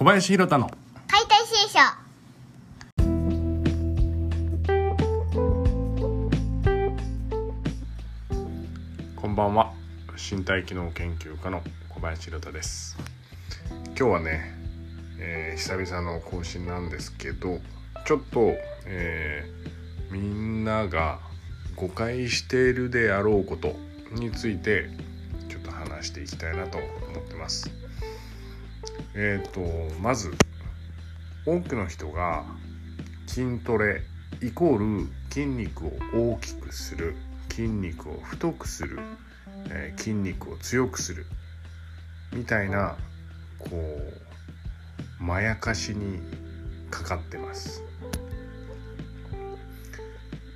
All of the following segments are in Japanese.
小林弘太の。解体新書。こんばんは。身体機能研究家の小林弘太です。今日はね、えー久々の更新なんですけどちょっと、えーみんなが誤解しているであろうことについてちょっと話していきたいなと思ってますえっ、とまず多くの人が筋トレイコール筋肉を大きくする筋肉を太くする、えー筋肉を強くするみたいなこうまやかしにかかってます。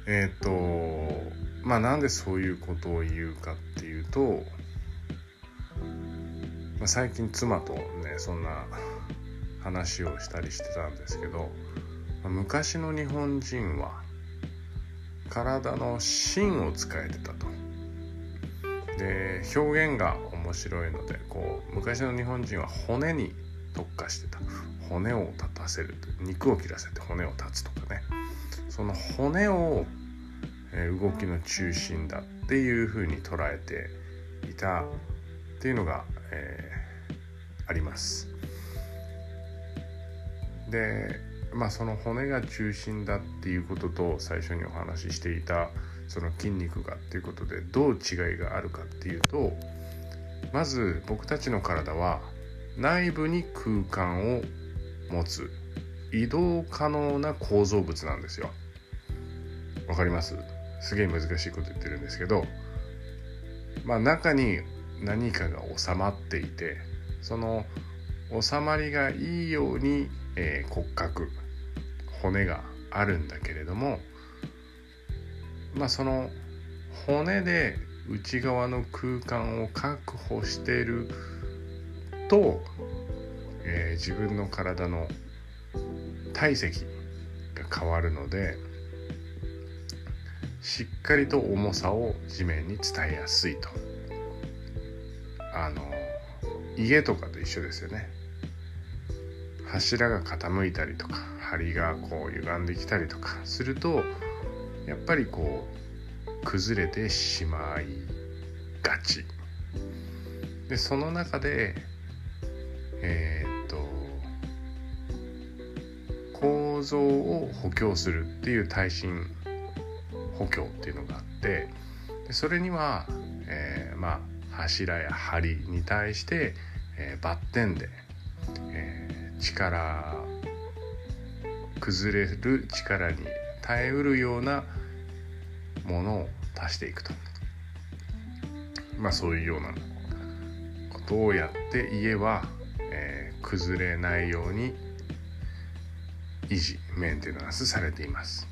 えっ、とまあなんでそういうことを言うかっていうと、まあ、最近妻とそんな話をしたりしてたんですけど昔の日本人は体の芯を使えてたと。で表現が面白いのでこう昔の日本人は骨に特化してた骨を立たせる肉を切らせて骨を立つとかねその骨を、動きの中心だっていうふうに捉えていたっていうのが、えあります。でまあその骨が中心だっていうことと最初にお話ししていたその筋肉がっていうことでどう違いがあるかっていうとまず僕たちの体は内部に空間を持つ移動可能な構造物なんですよ。わかります？すげえ難しいこと言ってるんですけどまあ中に何かが収まっていてその収まりがいいように、えー骨格骨があるんだけれどもまあその骨で内側の空間を確保していると、えー自分の体の体積が変わるのでしっかりと重さを地面に伝えやすいと。あの家とかと一緒ですよね。柱が傾いたりとか梁がこう歪んできたりとかするとやっぱりこう崩れてしまいがち。でその中でえーっと構造を補強するっていう耐震補強っていうのがあってでそれには、えーまあ柱や梁に対して、えーバッテンで、えー力崩れる力に耐えうるようなものを足していくと。まあそういうようなことをやって家は、えー崩れないように維持メンテナンスされています。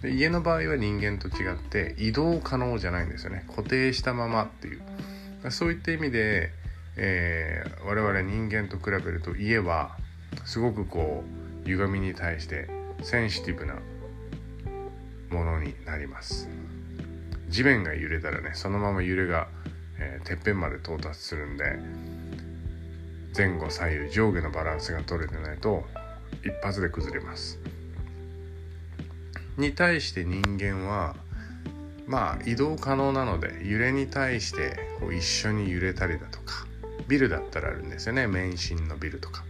で家の場合は人間と違って移動可能じゃないんですよね。固定したままっていう。そういった意味で、えー我々人間と比べると家はすごくこう歪みに対してセンシティブなものになります。地面が揺れたらねそのまま揺れが、えーてっぺんまで到達するんで前後左右上下のバランスが取れてないと一発で崩れます。に対して人間はまあ移動可能なので揺れに対してこう一緒に揺れたりだとかビルだったらあるんですよね。免震のビルとか。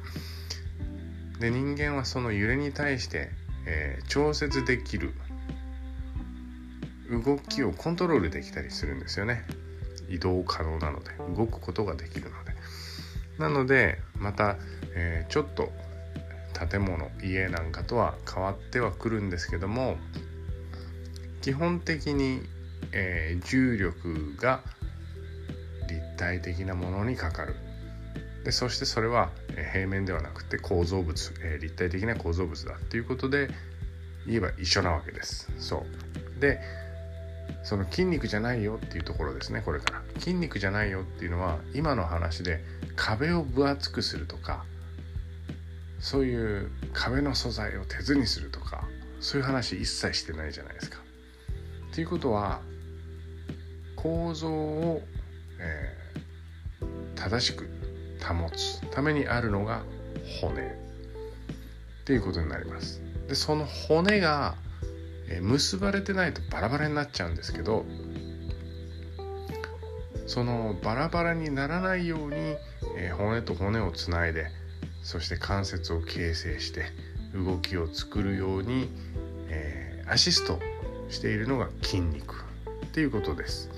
で人間はその揺れに対して、えー調節できる動きをコントロールできたりするんですよね。移動可能なので。動くことができるので。なのでまた、えーちょっと建物家なんかとは変わってはくるんですけども基本的に、えー重力が体的なものにかかる。でそしてそれは平面ではなくて構造物、え立体的な構造物だっていうことで言えば一緒なわけです。そう。でその筋肉じゃないよっていうところですねこれから。筋肉じゃないよっていうのは今の話で壁を分厚くするとかそういう壁の素材を鉄にするとかそういう話一切してないじゃないですか。ということは構造を、え正しく保つためにあるのが骨。っていうことになります。でその骨が結ばれてないとバラバラになっちゃうんですけどそのバラバラにならないように、え骨と骨をつないでそして関節を形成して動きを作るように、え、アシストしているのが筋肉。っていうことです。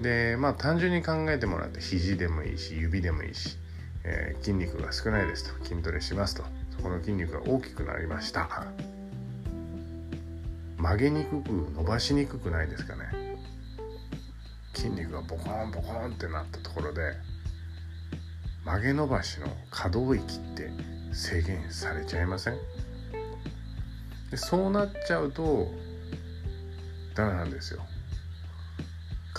でまあ単純に考えてもらって肘でもいいし指でもいいし、えー、筋肉が少ないですと筋トレしますとそこの筋肉が大きくなりました。曲げにくく伸ばしにくくないですかね。筋肉がボコンボコンってなったところで曲げ伸ばしの可動域って制限されちゃいません？でそうなっちゃうとダメなんですよ。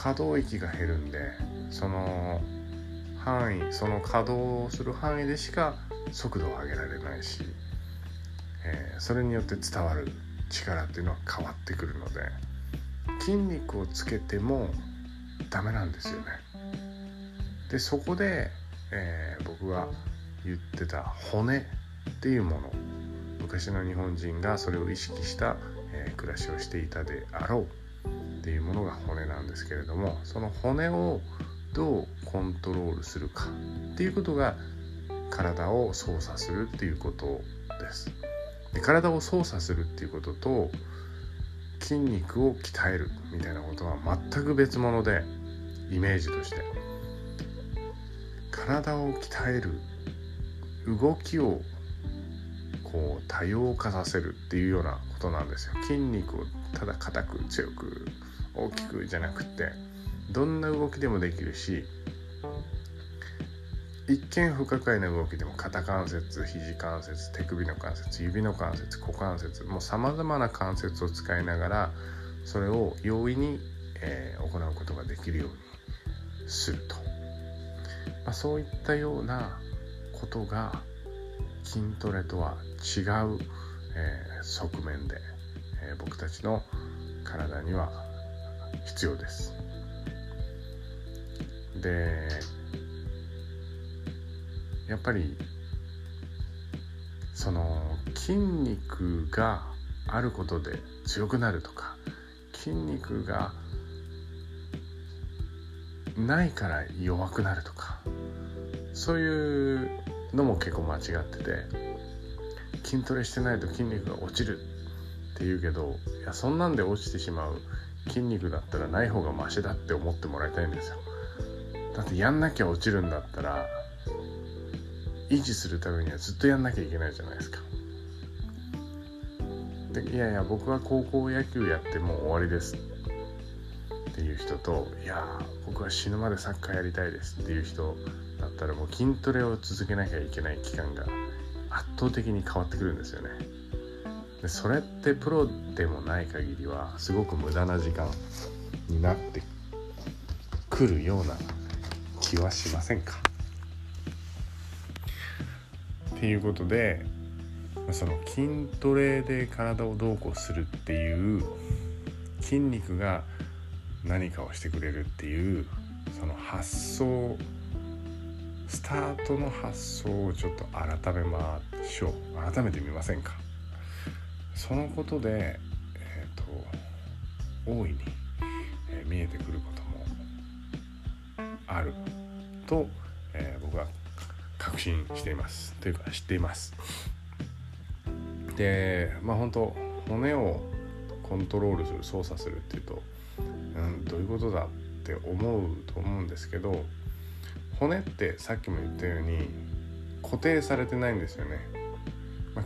可動域が減るんでその範囲その稼働する範囲でしか速度を上げられないし、えー、それによって伝わる力っていうのは変わってくるので筋肉をつけてもダメなんですよね。でそこで、えー、僕が言ってた骨っていうもの昔の日本人がそれを意識した、えー、暮らしをしていたであろうっていうものが骨なんですけれどもその骨をどうコントロールするかっていうことが体を操作するっていうことです。で体を操作するっていうことと筋肉を鍛えるみたいなことは全く別物でイメージとして。体を鍛える動きをこう多様化させるっていうようなことなんですよ。筋肉をただ硬く強く。大きくじゃなくてどんな動きでもできるし一見不可解な動きでも肩関節肘関節手首の関節指の関節股関節もうさまざまな関節を使いながらそれを容易に、えー、行うことができるようにすると、まあ、そういったようなことが筋トレとは違う、えー、側面で、えー、僕たちの体には必要です。でやっぱりその筋肉があることで強くなるとか筋肉がないから弱くなるとかそういうのも結構間違ってて筋トレしてないと筋肉が落ちるって言うけどいやそんなんで落ちてしまう筋肉だったらない方がマシだって思ってもらいたいんですよ。だってやんなきゃ落ちるんだったら維持するためにはずっとやんなきゃいけないじゃないですか。でいやいや僕は高校野球やってもう終わりです。っていう人といや僕は死ぬまでサッカーやりたいです。っていう人だったらもう筋トレを続けなきゃいけない期間が圧倒的に変わってくるんですよね。でそれってプロでもない限りはすごく無駄な時間になってくるような気はしませんか？っていうことでその筋トレで体をどうこうするっていう筋肉が何かをしてくれるっていうその発想スタートの発想をちょっと改めましょう。改めてみませんか？そのことで、えーと、大いに、えー、見えてくることもあると、えー、僕は確信しています。というか知っています。でまあ本当骨をコントロールする操作するっていうと、うん、どういうことだって思うと思うんですけど骨ってさっきも言ったように固定されてないんですよね、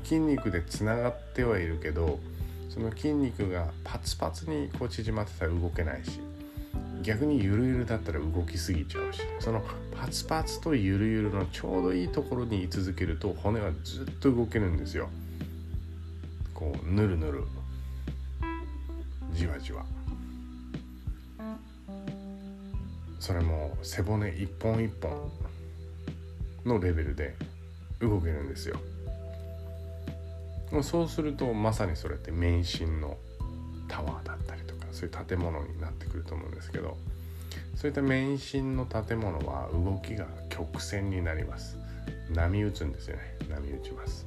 筋肉でつながってはいるけどその筋肉がパツパツにこう縮まってたら動けないし逆にゆるゆるだったら動きすぎちゃうしそのパツパツとゆるゆるのちょうどいいところに居続けると骨はずっと動けるんですよ。こうぬるぬる。じわじわ。それも背骨一本一本のレベルで動けるんですよ。そうするとまさにそれって免震のタワーだったりとかそういう建物になってくると思うんですけどそういった免震の建物は動きが曲線になります。波打つんですよね。波打ちます。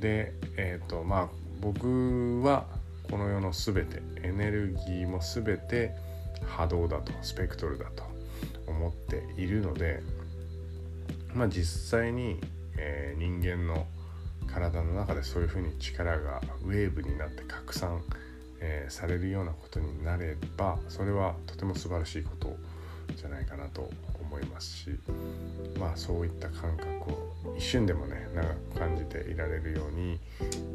でえっ、ー、とまあ僕はこの世の全てエネルギーも全て波動だとスペクトルだと思っているのでまあ実際に、えー、人間の体の中でそういうふうに力がウェーブになって拡散、えー、されるようなことになればそれはとても素晴らしいことじゃないかなと思いますしまあそういった感覚を一瞬でもね長く感じていられるように、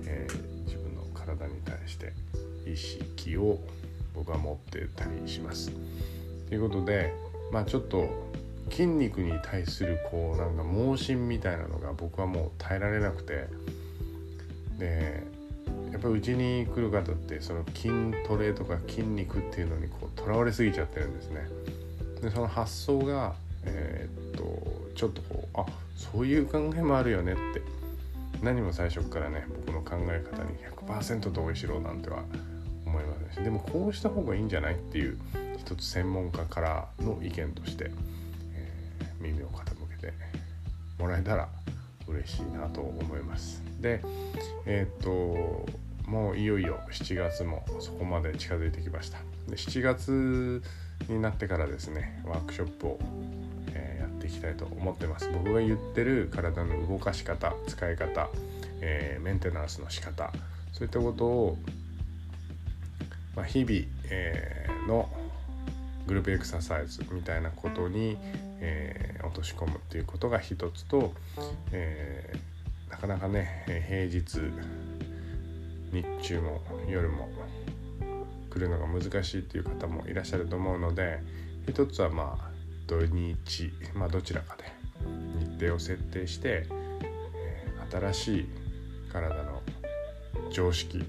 えー、自分の体に対して意識を僕は持ってたりします。ということでまあちょっと筋肉に対するこうなんか盲信みたいなのが僕はもう耐えられなくて。でやっぱりうちに来る方ってその筋トレとか筋肉っていうのにこうとらわれすぎちゃってるんですね。でその発想がえー、っとちょっとこうあそういう考えもあるよねって。何も最初からね僕の考え方に100%同意しろなんては思いませんし。でもこうした方がいいんじゃないっていう一つ専門家からの意見として。耳を傾けてもらえたら嬉しいなと思います。でえー、っともういよいよ7月もそこまで近づいてきました。で7月になってからですねワークショップを、えー、やっていきたいと思ってます。僕が言ってる体の動かし方使い方、えー、メンテナンスの仕方そういったことを、まあ、日々、えー、のグループエクササイズみたいなことに、えー、落とし込むっていうことが一つと、えー、なかなかね平日日中も夜も来るのが難しいっていう方もいらっしゃると思うので一つはまあ土日、まあ、どちらかで日程を設定して、えー、新しい体の常識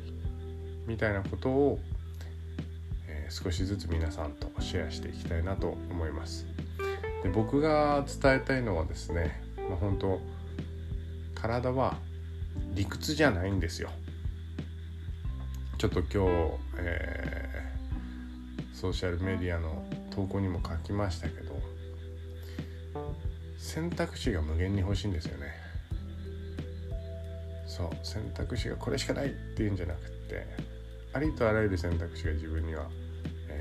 みたいなことをえ少しずつ皆さんとシェアしていきたいなと思います。で僕が伝えたいのはですね、まあ、本当体は理屈じゃないんですよ。ちょっと今日、えー、ソーシャルメディアの投稿にも書きましたけど選択肢が無限に欲しいんですよね。そう選択肢がこれしかないっていうんじゃなくてありとあらゆる選択肢が自分には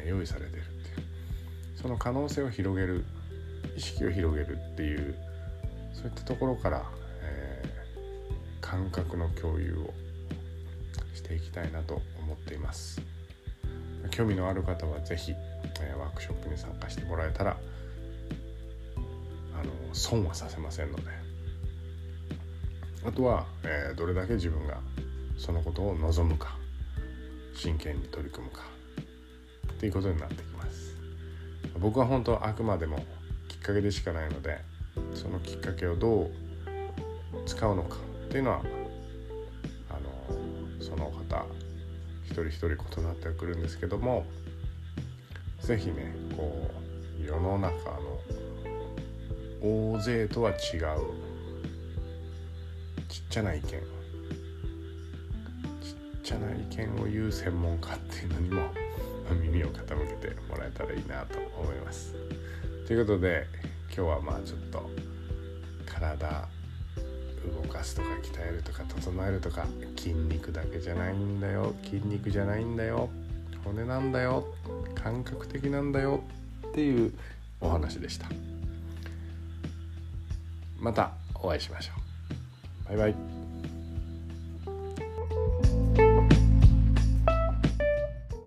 用意されてるっていう。その可能性を広げる意識を広げるっていうそういったところから、えー、感覚の共有をしていきたいなと思っています。興味のある方は是非、えー、ワークショップに参加してもらえたらあの損はさせませんので。あとは、えー、どれだけ自分がそのことを望むか真剣に取り組むかっていうことになってきます。僕は本当あくまでもかけでしかないのでそのきっかけをどう使うのかっていうのはあのその方一人一人異なってくるんですけども是非ねこう世の中の大勢とは違うちっちゃな意見ちっちゃな意見を言う専門家っていうのにも耳を傾けてもらえたらいいなと思います。ということで今日はまあちょっと体動かすとか鍛えるとか整えるとか筋肉だけじゃないんだよ筋肉じゃないんだよ骨なんだよ感覚的なんだよっていうお話でした。またお会いしましょう。バイバイ。